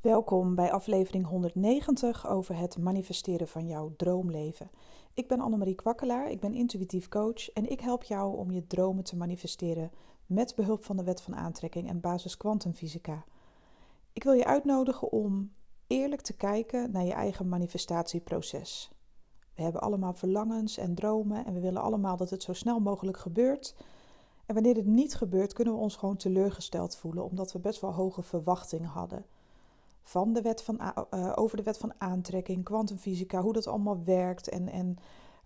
Welkom bij aflevering 190 over het manifesteren van jouw droomleven. Ik ben Annemarie Kwakkelaar, ik ben intuïtief coach en ik help jou om je dromen te manifesteren met behulp van de wet van aantrekking en basis kwantumfysica. Ik wil je uitnodigen om eerlijk te kijken naar je eigen manifestatieproces. We hebben allemaal verlangens en dromen en we willen allemaal dat het zo snel mogelijk gebeurt. En wanneer het niet gebeurt, kunnen we ons gewoon teleurgesteld voelen, omdat we best wel hoge verwachtingen hadden van de wet van, uh, over de wet van aantrekking, kwantumfysica, hoe dat allemaal werkt en, en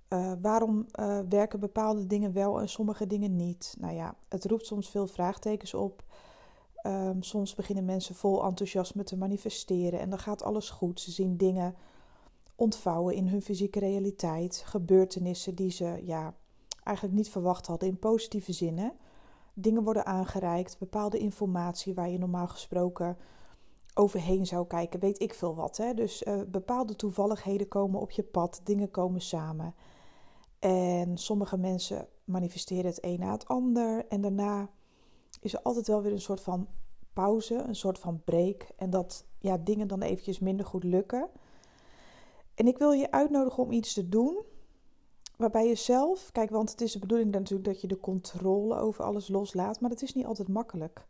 uh, waarom uh, werken bepaalde dingen wel en sommige dingen niet. Nou ja, het roept soms veel vraagtekens op. Um, soms beginnen mensen vol enthousiasme te manifesteren en dan gaat alles goed. Ze zien dingen ontvouwen in hun fysieke realiteit, gebeurtenissen die ze ja, eigenlijk niet verwacht hadden in positieve zin. Hè? Dingen worden aangereikt, bepaalde informatie waar je normaal gesproken overheen zou kijken, weet ik veel wat. Hè? Dus uh, bepaalde toevalligheden komen op je pad, dingen komen samen. En sommige mensen manifesteren het een na het ander. En daarna is er altijd wel weer een soort van pauze, een soort van break. En dat ja, dingen dan eventjes minder goed lukken. En ik wil je uitnodigen om iets te doen waarbij je zelf, kijk, want het is de bedoeling natuurlijk dat je de controle over alles loslaat, maar dat is niet altijd makkelijk.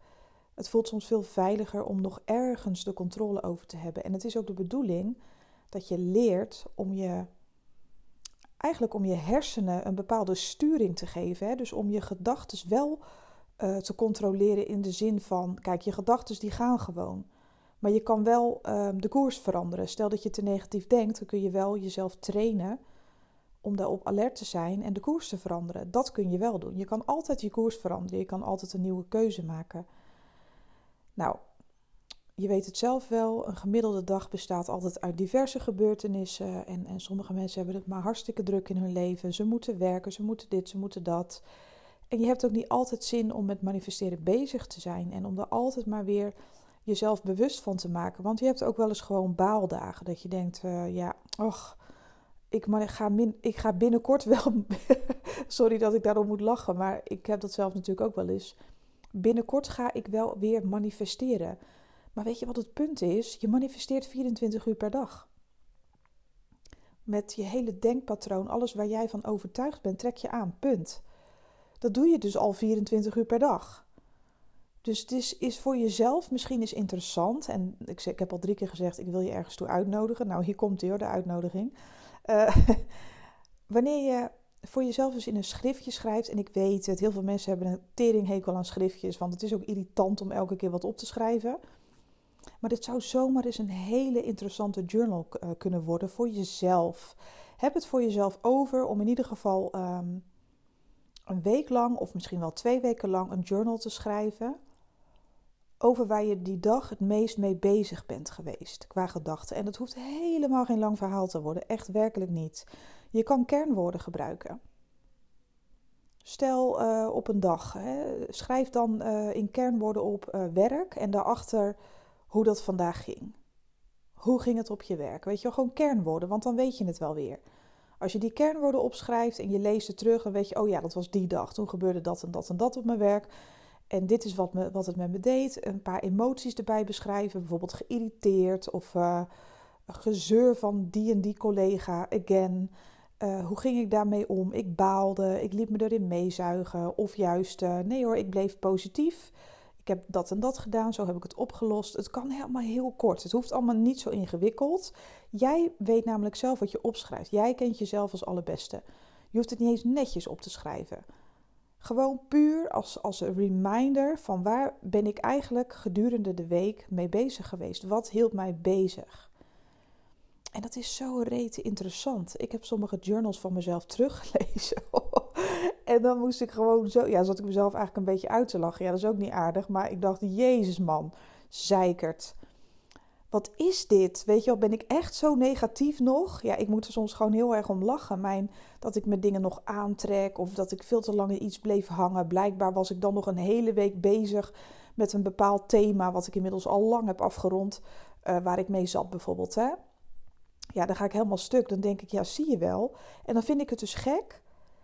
Het voelt soms veel veiliger om nog ergens de controle over te hebben. En het is ook de bedoeling dat je leert om je eigenlijk om je hersenen een bepaalde sturing te geven. Hè? Dus om je gedachten wel uh, te controleren in de zin van, kijk, je gedachten die gaan gewoon. Maar je kan wel uh, de koers veranderen. Stel dat je te negatief denkt, dan kun je wel jezelf trainen om daarop alert te zijn en de koers te veranderen. Dat kun je wel doen. Je kan altijd je koers veranderen. Je kan altijd een nieuwe keuze maken. Nou, je weet het zelf wel, een gemiddelde dag bestaat altijd uit diverse gebeurtenissen. En, en sommige mensen hebben het maar hartstikke druk in hun leven. Ze moeten werken, ze moeten dit, ze moeten dat. En je hebt ook niet altijd zin om met manifesteren bezig te zijn. En om er altijd maar weer jezelf bewust van te maken. Want je hebt ook wel eens gewoon baaldagen. Dat je denkt, uh, ja, och, ik, ga ik ga binnenkort wel. Sorry dat ik daarom moet lachen, maar ik heb dat zelf natuurlijk ook wel eens binnenkort ga ik wel weer manifesteren. Maar weet je wat het punt is? Je manifesteert 24 uur per dag. Met je hele denkpatroon, alles waar jij van overtuigd bent, trek je aan. Punt. Dat doe je dus al 24 uur per dag. Dus het is, is voor jezelf misschien eens interessant. En ik, ik heb al drie keer gezegd, ik wil je ergens toe uitnodigen. Nou, hier komt hij hoor, de uitnodiging. Uh, wanneer je voor jezelf eens in een schriftje schrijft. En ik weet het, heel veel mensen hebben een teringhekel aan schriftjes. Want het is ook irritant om elke keer wat op te schrijven. Maar dit zou zomaar eens een hele interessante journal uh, kunnen worden voor jezelf. Heb het voor jezelf over om in ieder geval um, een week lang, of misschien wel twee weken lang, een journal te schrijven. Over waar je die dag het meest mee bezig bent geweest qua gedachten. En dat hoeft helemaal geen lang verhaal te worden, echt werkelijk niet. Je kan kernwoorden gebruiken. Stel uh, op een dag, hè, schrijf dan uh, in kernwoorden op uh, werk en daarachter hoe dat vandaag ging. Hoe ging het op je werk? Weet je wel, gewoon kernwoorden, want dan weet je het wel weer. Als je die kernwoorden opschrijft en je leest het terug, dan weet je, oh ja, dat was die dag. Toen gebeurde dat en dat en dat op mijn werk. En dit is wat, me, wat het met me deed. Een paar emoties erbij beschrijven, bijvoorbeeld geïrriteerd of gezeur van die en die collega, again. Uh, hoe ging ik daarmee om? Ik baalde, ik liet me erin meezuigen. Of juist, uh, nee hoor, ik bleef positief. Ik heb dat en dat gedaan, zo heb ik het opgelost. Het kan helemaal heel kort. Het hoeft allemaal niet zo ingewikkeld. Jij weet namelijk zelf wat je opschrijft. Jij kent jezelf als allerbeste. Je hoeft het niet eens netjes op te schrijven. Gewoon puur als, als een reminder van waar ben ik eigenlijk gedurende de week mee bezig geweest? Wat hield mij bezig? En dat is zo rete interessant. Ik heb sommige journals van mezelf teruggelezen. en dan moest ik gewoon zo. Ja, zat ik mezelf eigenlijk een beetje uit te lachen. Ja, dat is ook niet aardig. Maar ik dacht, Jezus man, zeikert. Wat is dit? Weet je wel, ben ik echt zo negatief nog? Ja, ik moet er soms gewoon heel erg om lachen. Mijn, dat ik mijn dingen nog aantrek of dat ik veel te lang in iets bleef hangen. Blijkbaar was ik dan nog een hele week bezig met een bepaald thema, wat ik inmiddels al lang heb afgerond, uh, waar ik mee zat bijvoorbeeld. Hè? Ja, dan ga ik helemaal stuk. Dan denk ik, ja, zie je wel. En dan vind ik het dus gek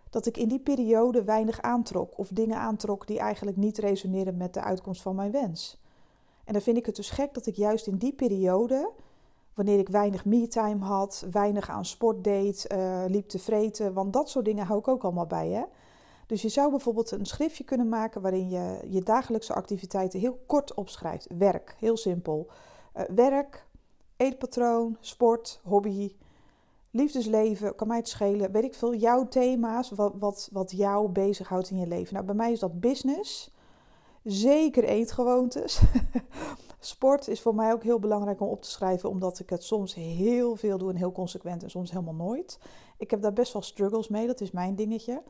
dat ik in die periode weinig aantrok. Of dingen aantrok die eigenlijk niet resoneren met de uitkomst van mijn wens. En dan vind ik het dus gek dat ik juist in die periode, wanneer ik weinig me-time had, weinig aan sport deed, uh, liep te vreten, want dat soort dingen hou ik ook allemaal bij. Hè? Dus je zou bijvoorbeeld een schriftje kunnen maken waarin je je dagelijkse activiteiten heel kort opschrijft. Werk, heel simpel. Uh, werk, eetpatroon, sport, hobby, liefdesleven, kan mij het schelen, weet ik veel, jouw thema's, wat, wat, wat jou bezighoudt in je leven. Nou, bij mij is dat business, zeker eetgewoontes. Sport is voor mij ook heel belangrijk om op te schrijven, omdat ik het soms heel veel doe en heel consequent en soms helemaal nooit. Ik heb daar best wel struggles mee, dat is mijn dingetje.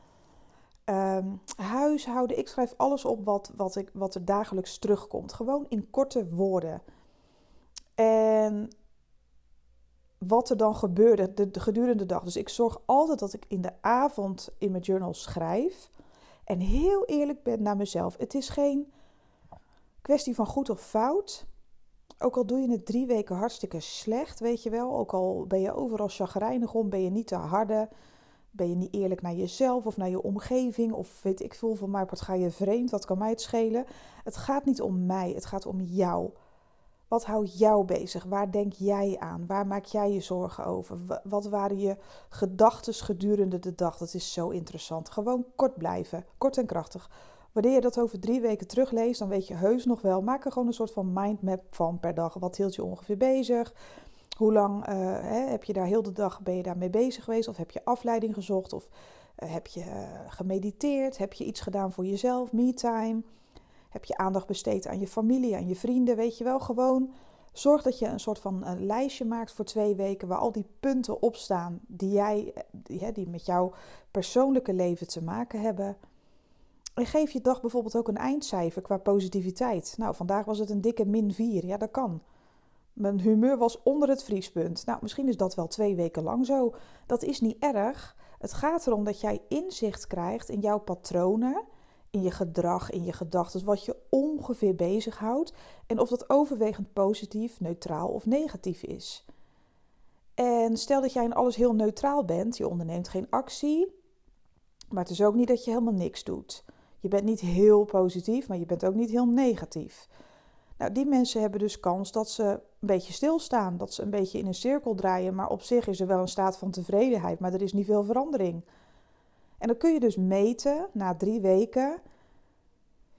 Um, huishouden, ik schrijf alles op wat, wat, ik, wat er dagelijks terugkomt. Gewoon in korte woorden. En wat er dan gebeurde de, de, gedurende de dag. Dus ik zorg altijd dat ik in de avond in mijn journal schrijf. En heel eerlijk ben naar mezelf. Het is geen kwestie van goed of fout. Ook al doe je het drie weken hartstikke slecht, weet je wel. Ook al ben je overal chagrijnig om, ben je niet te harde. Ben je niet eerlijk naar jezelf of naar je omgeving. Of weet ik veel, van mij wat ga je vreemd, wat kan mij het schelen. Het gaat niet om mij, het gaat om jou. Wat houdt jou bezig? Waar denk jij aan? Waar maak jij je zorgen over? Wat waren je gedachten gedurende de dag? Dat is zo interessant. Gewoon kort blijven, kort en krachtig. Wanneer je dat over drie weken terugleest, dan weet je heus nog wel. Maak er gewoon een soort van mindmap van per dag. Wat hield je ongeveer bezig? Hoe lang uh, heb je daar heel de dag ben je daarmee bezig geweest? Of heb je afleiding gezocht? Of uh, heb je uh, gemediteerd? Heb je iets gedaan voor jezelf? Me-time? Heb je aandacht besteed aan je familie, aan je vrienden? Weet je wel, gewoon zorg dat je een soort van een lijstje maakt voor twee weken waar al die punten op staan die jij, die, die met jouw persoonlijke leven te maken hebben. En geef je dag bijvoorbeeld ook een eindcijfer qua positiviteit. Nou, vandaag was het een dikke min 4. Ja, dat kan. Mijn humeur was onder het vriespunt. Nou, misschien is dat wel twee weken lang zo. Dat is niet erg. Het gaat erom dat jij inzicht krijgt in jouw patronen in je gedrag, in je gedachten, wat je ongeveer bezighoudt en of dat overwegend positief, neutraal of negatief is. En stel dat jij in alles heel neutraal bent, je onderneemt geen actie, maar het is ook niet dat je helemaal niks doet. Je bent niet heel positief, maar je bent ook niet heel negatief. Nou, die mensen hebben dus kans dat ze een beetje stilstaan, dat ze een beetje in een cirkel draaien, maar op zich is er wel een staat van tevredenheid, maar er is niet veel verandering. En dan kun je dus meten na drie weken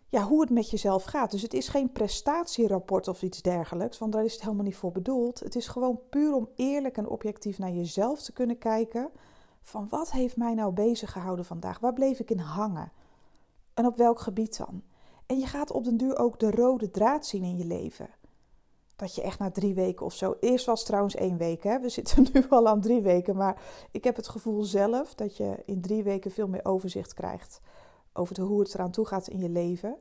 ja, hoe het met jezelf gaat. Dus het is geen prestatierapport of iets dergelijks, want daar is het helemaal niet voor bedoeld. Het is gewoon puur om eerlijk en objectief naar jezelf te kunnen kijken. Van wat heeft mij nou bezig gehouden vandaag? Waar bleef ik in hangen? En op welk gebied dan? En je gaat op den duur ook de rode draad zien in je leven. Dat je echt na drie weken of zo. Eerst was het trouwens één week. Hè? We zitten nu al aan drie weken. Maar ik heb het gevoel zelf dat je in drie weken veel meer overzicht krijgt. Over hoe het eraan toe gaat in je leven.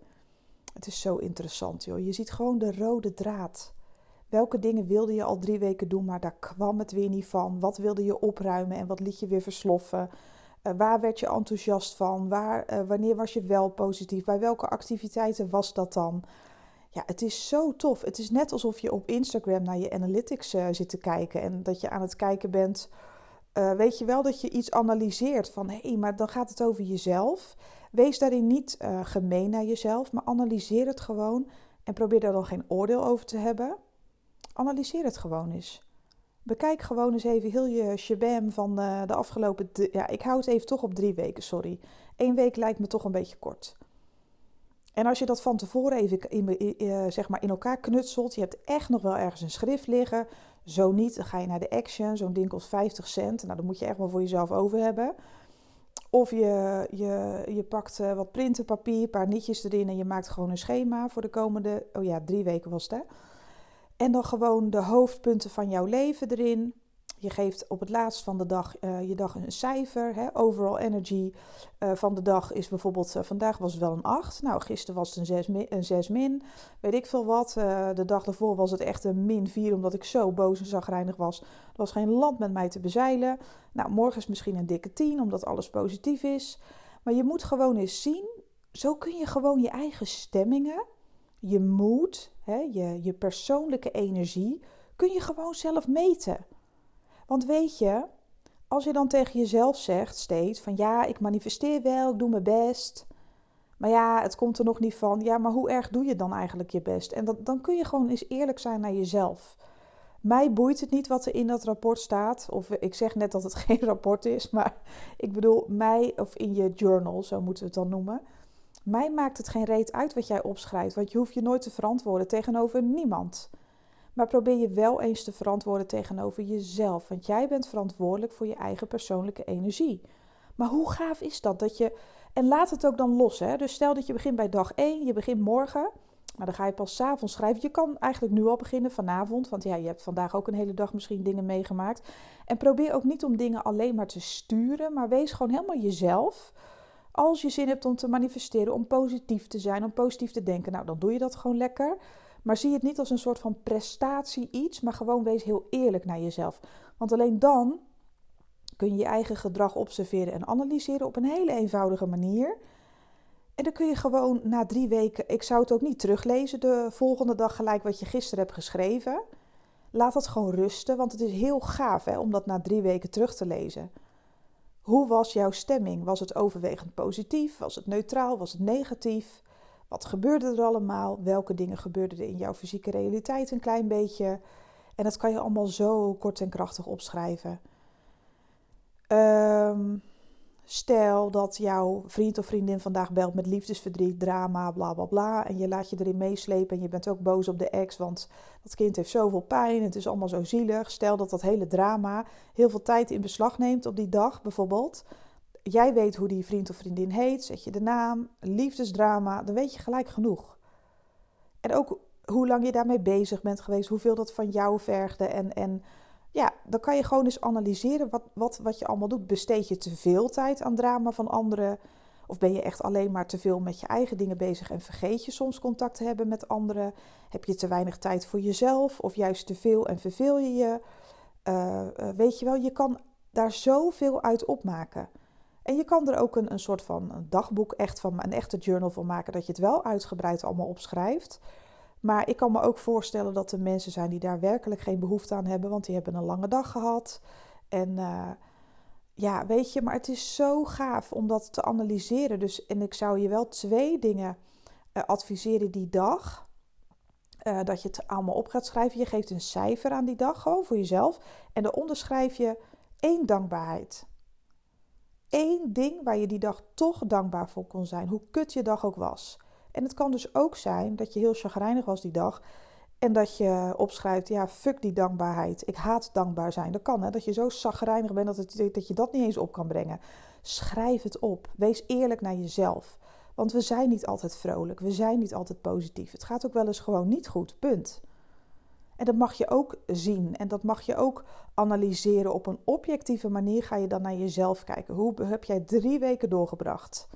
Het is zo interessant, joh. Je ziet gewoon de rode draad. Welke dingen wilde je al drie weken doen, maar daar kwam het weer niet van? Wat wilde je opruimen en wat liet je weer versloffen? Uh, waar werd je enthousiast van? Waar, uh, wanneer was je wel positief? Bij welke activiteiten was dat dan? Ja, het is zo tof. Het is net alsof je op Instagram naar je analytics uh, zit te kijken en dat je aan het kijken bent. Uh, weet je wel dat je iets analyseert van hé, hey, maar dan gaat het over jezelf. Wees daarin niet uh, gemeen naar jezelf, maar analyseer het gewoon en probeer daar dan geen oordeel over te hebben. Analyseer het gewoon eens. Bekijk gewoon eens even heel je shabam van de, de afgelopen. Ja, ik hou het even toch op drie weken, sorry. Eén week lijkt me toch een beetje kort. En als je dat van tevoren even in, uh, zeg maar in elkaar knutselt, je hebt echt nog wel ergens een schrift liggen. Zo niet, dan ga je naar de Action, zo'n ding kost 50 cent. Nou, dan moet je echt wel voor jezelf over hebben. Of je, je, je pakt uh, wat printenpapier, een paar nietjes erin en je maakt gewoon een schema voor de komende, oh ja, drie weken was het. En dan gewoon de hoofdpunten van jouw leven erin. Je geeft op het laatst van de dag uh, je dag een cijfer. Hè? Overall energy uh, van de dag is bijvoorbeeld, uh, vandaag was het wel een 8. Nou, gisteren was het een 6 min, een 6 min. Weet ik veel wat. de dag daarvoor was het echt een min 4, omdat ik zo boos en zagrijnig was. Er was geen land met mij te bezeilen. Nou, morgen is misschien een dikke 10, omdat alles positief is. Maar je moet gewoon eens zien, zo kun je gewoon je eigen stemmingen, je moed, hè, je, je persoonlijke energie, kun je gewoon zelf meten. Want weet je, als je dan tegen jezelf zegt steeds van ja, ik manifesteer wel, ik doe mijn best. Maar ja, het komt er nog niet van. Ja, maar hoe erg doe je dan eigenlijk je best? En dan kun je gewoon eens eerlijk zijn naar jezelf. Mij boeit het niet wat er in dat rapport staat. Of ik zeg net dat het geen rapport is, maar ik bedoel mij, of in je journal, zo moeten we het dan noemen. Mij maakt het geen reet uit wat jij opschrijft, want je hoeft je nooit te verantwoorden tegenover niemand. Maar probeer je wel eens te verantwoorden tegenover jezelf, want jij bent verantwoordelijk voor je eigen persoonlijke energie. Maar hoe gaaf is dat? dat je, en laat het ook dan los. Hè? Dus stel dat je begint bij dag 1, je begint morgen. Maar dan ga je pas s'avonds schrijven. Je kan eigenlijk nu al beginnen vanavond. Want ja, je hebt vandaag ook een hele dag misschien dingen meegemaakt. En probeer ook niet om dingen alleen maar te sturen. Maar wees gewoon helemaal jezelf. Als je zin hebt om te manifesteren, om positief te zijn, om positief te denken. Nou, dan doe je dat gewoon lekker. Maar zie het niet als een soort van prestatie iets. Maar gewoon wees heel eerlijk naar jezelf. Want alleen dan kun je je eigen gedrag observeren en analyseren op een hele eenvoudige manier. En dan kun je gewoon na drie weken, ik zou het ook niet teruglezen de volgende dag gelijk wat je gisteren hebt geschreven. Laat dat gewoon rusten, want het is heel gaaf hè, om dat na drie weken terug te lezen. Hoe was jouw stemming? Was het overwegend positief? Was het neutraal? Was het negatief? Wat gebeurde er allemaal? Welke dingen gebeurden er in jouw fysieke realiteit een klein beetje? En dat kan je allemaal zo kort en krachtig opschrijven. Um, stel dat jouw vriend of vriendin vandaag belt met liefdesverdriet, drama, bla bla bla. En je laat je erin meeslepen en je bent ook boos op de ex, want dat kind heeft zoveel pijn. Het is allemaal zo zielig. Stel dat dat hele drama heel veel tijd in beslag neemt op die dag bijvoorbeeld. Jij weet hoe die vriend of vriendin heet, zet je de naam, liefdesdrama, dan weet je gelijk genoeg. En ook hoe lang je daarmee bezig bent geweest, hoeveel dat van jou vergde en, en ja, dan kan je gewoon eens analyseren wat, wat, wat je allemaal doet. Besteed je te veel tijd aan drama van anderen? Of ben je echt alleen maar te veel met je eigen dingen bezig en vergeet je soms contact te hebben met anderen? Heb je te weinig tijd voor jezelf? Of juist te veel en verveel je je? Uh, weet je wel, je kan daar zoveel uit opmaken. En je kan er ook een, een soort van dagboek, echt van, een echte journal van maken, dat je het wel uitgebreid allemaal opschrijft. Maar ik kan me ook voorstellen dat er mensen zijn die daar werkelijk geen behoefte aan hebben, want die hebben een lange dag gehad. En uh, ja, weet je, maar het is zo gaaf om dat te analyseren. Dus, en ik zou je wel twee dingen uh, adviseren die dag. Uh, dat je het allemaal op gaat schrijven. Je geeft een cijfer aan die dag, gewoon voor jezelf. En daaronder schrijf je één dankbaarheid. Eén ding waar je die dag toch dankbaar voor kon zijn, hoe kut je dag ook was. En het kan dus ook zijn dat je heel chagrijnig was die dag. En dat je opschrijft, ja, fuck die dankbaarheid. Ik haat dankbaar zijn. Dat kan, hè. Dat je zo chagrijnig bent dat, het, dat je dat niet eens op kan brengen. Schrijf het op. Wees eerlijk naar jezelf. Want we zijn niet altijd vrolijk. We zijn niet altijd positief. Het gaat ook wel eens gewoon niet goed. Punt. En dat mag je ook zien. En dat mag je ook analyseren. Op een objectieve manier ga je dan naar jezelf kijken. Hoe heb jij drie weken doorgebracht?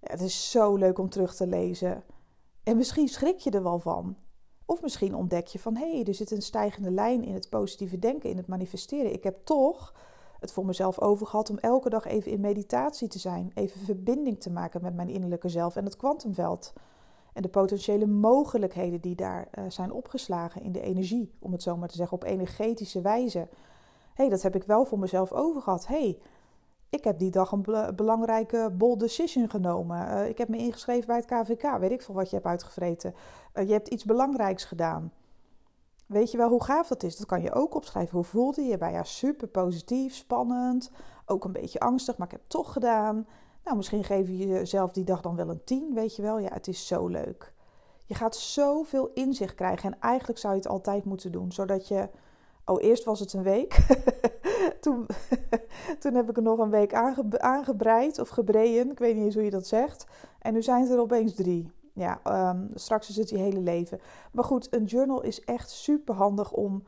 het is zo leuk om terug te lezen. En misschien schrik je er wel van. Of misschien ontdek je van hé, hey, er zit een stijgende lijn in het positieve denken, in het manifesteren. Ik heb toch het voor mezelf over gehad om elke dag even in meditatie te zijn, even verbinding te maken met mijn innerlijke zelf en het kwantumveld. En de potentiële mogelijkheden die daar uh, zijn opgeslagen in de energie, om het zo maar te zeggen, op energetische wijze. Hé, hey, dat heb ik wel voor mezelf over gehad. Hey, ik heb die dag een belangrijke bold decision genomen. Uh, ik heb me ingeschreven bij het KVK. Weet ik veel wat je hebt uitgevreten. Uh, je hebt iets belangrijks gedaan. Weet je wel hoe gaaf dat is? Dat kan je ook opschrijven. Hoe voelde je je bij? Ja, super positief, spannend. Ook een beetje angstig, maar ik heb het toch gedaan. Nou, misschien geef je jezelf die dag dan wel een 10, weet je wel. Ja, het is zo leuk. Je gaat zoveel inzicht krijgen. En eigenlijk zou je het altijd moeten doen. Zodat je Oh, eerst was het een week. toen, toen heb ik er nog een week aangebreid of gebreien. Ik weet niet eens hoe je dat zegt. En nu zijn het er opeens drie. Ja, um, straks is het je hele leven. Maar goed, een journal is echt super handig om,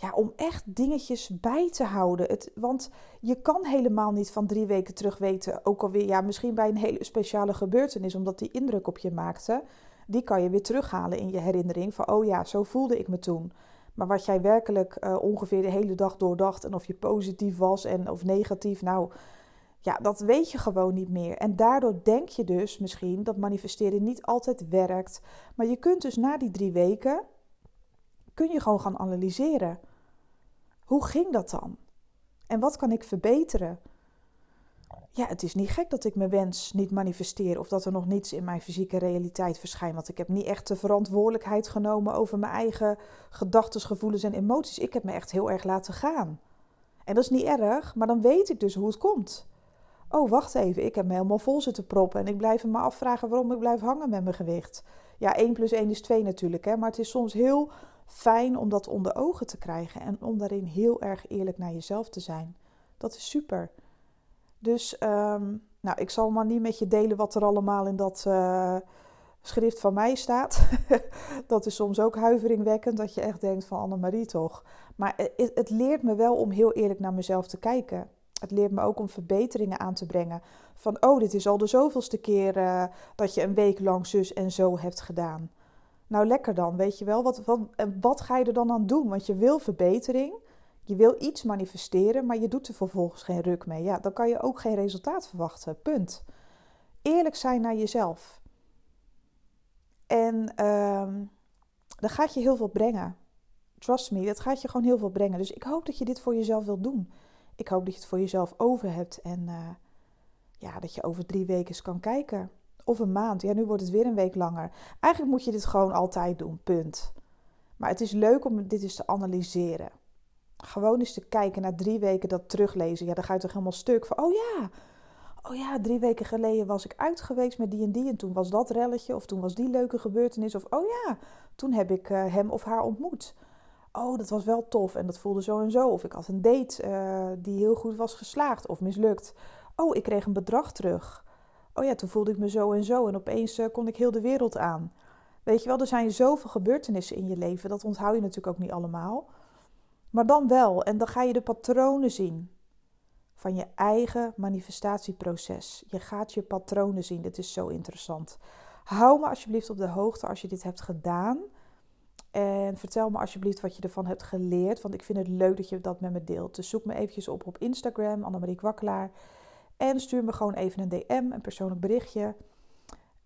ja, om echt dingetjes bij te houden. Het, want je kan helemaal niet van drie weken terug weten. Ook alweer, ja, misschien bij een hele speciale gebeurtenis, omdat die indruk op je maakte. Die kan je weer terughalen in je herinnering. Van, oh ja, zo voelde ik me toen. Maar wat jij werkelijk uh, ongeveer de hele dag doordacht en of je positief was en of negatief, nou ja, dat weet je gewoon niet meer. En daardoor denk je dus misschien dat manifesteren niet altijd werkt. Maar je kunt dus na die drie weken, kun je gewoon gaan analyseren. Hoe ging dat dan? En wat kan ik verbeteren? ja, het is niet gek dat ik mijn wens niet manifesteer of dat er nog niets in mijn fysieke realiteit verschijnt. Want ik heb niet echt de verantwoordelijkheid genomen over mijn eigen gedachten, gevoelens en emoties. Ik heb me echt heel erg laten gaan. En dat is niet erg, maar dan weet ik dus hoe het komt. Oh, wacht even, ik heb me helemaal vol zitten proppen en ik blijf me afvragen waarom ik blijf hangen met mijn gewicht. Ja, 1 plus 1 is 2 natuurlijk, hè, maar het is soms heel fijn om dat onder ogen te krijgen en om daarin heel erg eerlijk naar jezelf te zijn. Dat is super. Dus ehm, nou, ik zal maar niet met je delen wat er allemaal in dat uh, schrift van mij staat. dat is soms ook huiveringwekkend, dat je echt denkt van Annemarie toch. Maar het, het leert me wel om heel eerlijk naar mezelf te kijken. Het leert me ook om verbeteringen aan te brengen. Van, oh, dit is al de zoveelste keer uh, dat je een week lang zus en zo hebt gedaan. Nou, lekker dan, weet je wel. Wat, wat, wat ga je er dan aan doen? Want je wil verbetering. Je wil iets manifesteren, maar je doet er vervolgens geen ruk mee. Ja, dan kan je ook geen resultaat verwachten. Punt. Eerlijk zijn naar jezelf. En uh, dat gaat je heel veel brengen. Trust me, dat gaat je gewoon heel veel brengen. Dus ik hoop dat je dit voor jezelf wilt doen. Ik hoop dat je het voor jezelf over hebt. En uh, ja, dat je over drie weken eens kan kijken. Of een maand. Ja, nu wordt het weer een week langer. Eigenlijk moet je dit gewoon altijd doen. Punt. Maar het is leuk om dit eens te analyseren gewoon eens te kijken naar drie weken dat teruglezen. Ja, dan ga je toch helemaal stuk van, oh ja, oh ja, drie weken geleden was ik uit geweest met die en die en toen was dat relletje of toen was die leuke gebeurtenis of oh ja, toen heb ik uh, hem of haar ontmoet. Oh, dat was wel tof en dat voelde zo en zo. Of ik had een date uh, die heel goed was geslaagd of mislukt. Oh, ik kreeg een bedrag terug. Oh ja, toen voelde ik me zo en zo en opeens uh, kon ik heel de wereld aan. Weet je wel, er zijn zoveel gebeurtenissen in je leven, dat onthoud je natuurlijk ook niet allemaal. Maar dan wel, en dan ga je de patronen zien van je eigen manifestatieproces. Je gaat je patronen zien. Dit is zo interessant. Hou me alsjeblieft op de hoogte als je dit hebt gedaan. En vertel me alsjeblieft wat je ervan hebt geleerd. Want ik vind het leuk dat je dat met me deelt. Dus zoek me eventjes op op Instagram, Annemarie Kwakkelaar. En stuur me gewoon even een DM, een persoonlijk berichtje.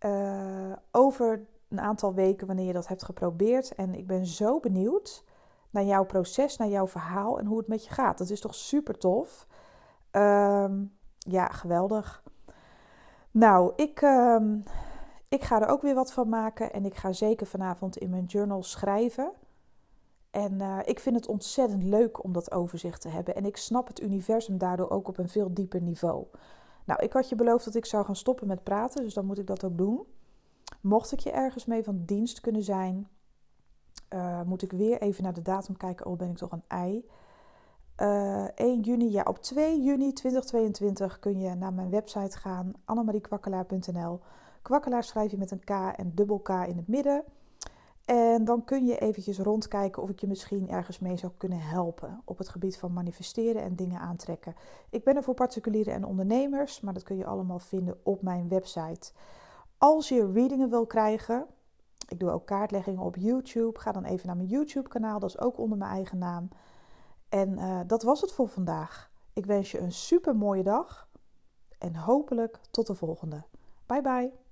Uh, over een aantal weken wanneer je dat hebt geprobeerd. En ik ben zo benieuwd naar jouw proces, naar jouw verhaal en hoe het met je gaat. Dat is toch super tof? Um, ja, geweldig. Nou, ik, um, ik ga er ook weer wat van maken en ik ga zeker vanavond in mijn journal schrijven. En uh, ik vind het ontzettend leuk om dat overzicht te hebben. En ik snap het universum daardoor ook op een veel dieper niveau. Nou, ik had je beloofd dat ik zou gaan stoppen met praten, dus dan moet ik dat ook doen. Mocht ik je ergens mee van dienst kunnen zijn, uh, moet ik weer even naar de datum kijken. Oh, ben ik toch een ei. Uh, eh, 1 juni, ja, op 2 juni 2022 kun je naar mijn website gaan, annemariekwakkelaar.nl. Kwakkelaar schrijf je met een K en dubbel K in het midden. En dan kun je eventjes rondkijken of ik je misschien ergens mee zou kunnen helpen op het gebied van manifesteren en dingen aantrekken. Ik ben er voor particulieren en ondernemers, maar dat kun je allemaal vinden op mijn website. Als je readingen wil krijgen, ik doe ook kaartleggingen op YouTube. Ga dan even naar mijn YouTube-kanaal, dat is ook onder mijn eigen naam. En uh, dat was het voor vandaag. Ik wens je een super mooie dag en hopelijk tot de volgende. Bye bye.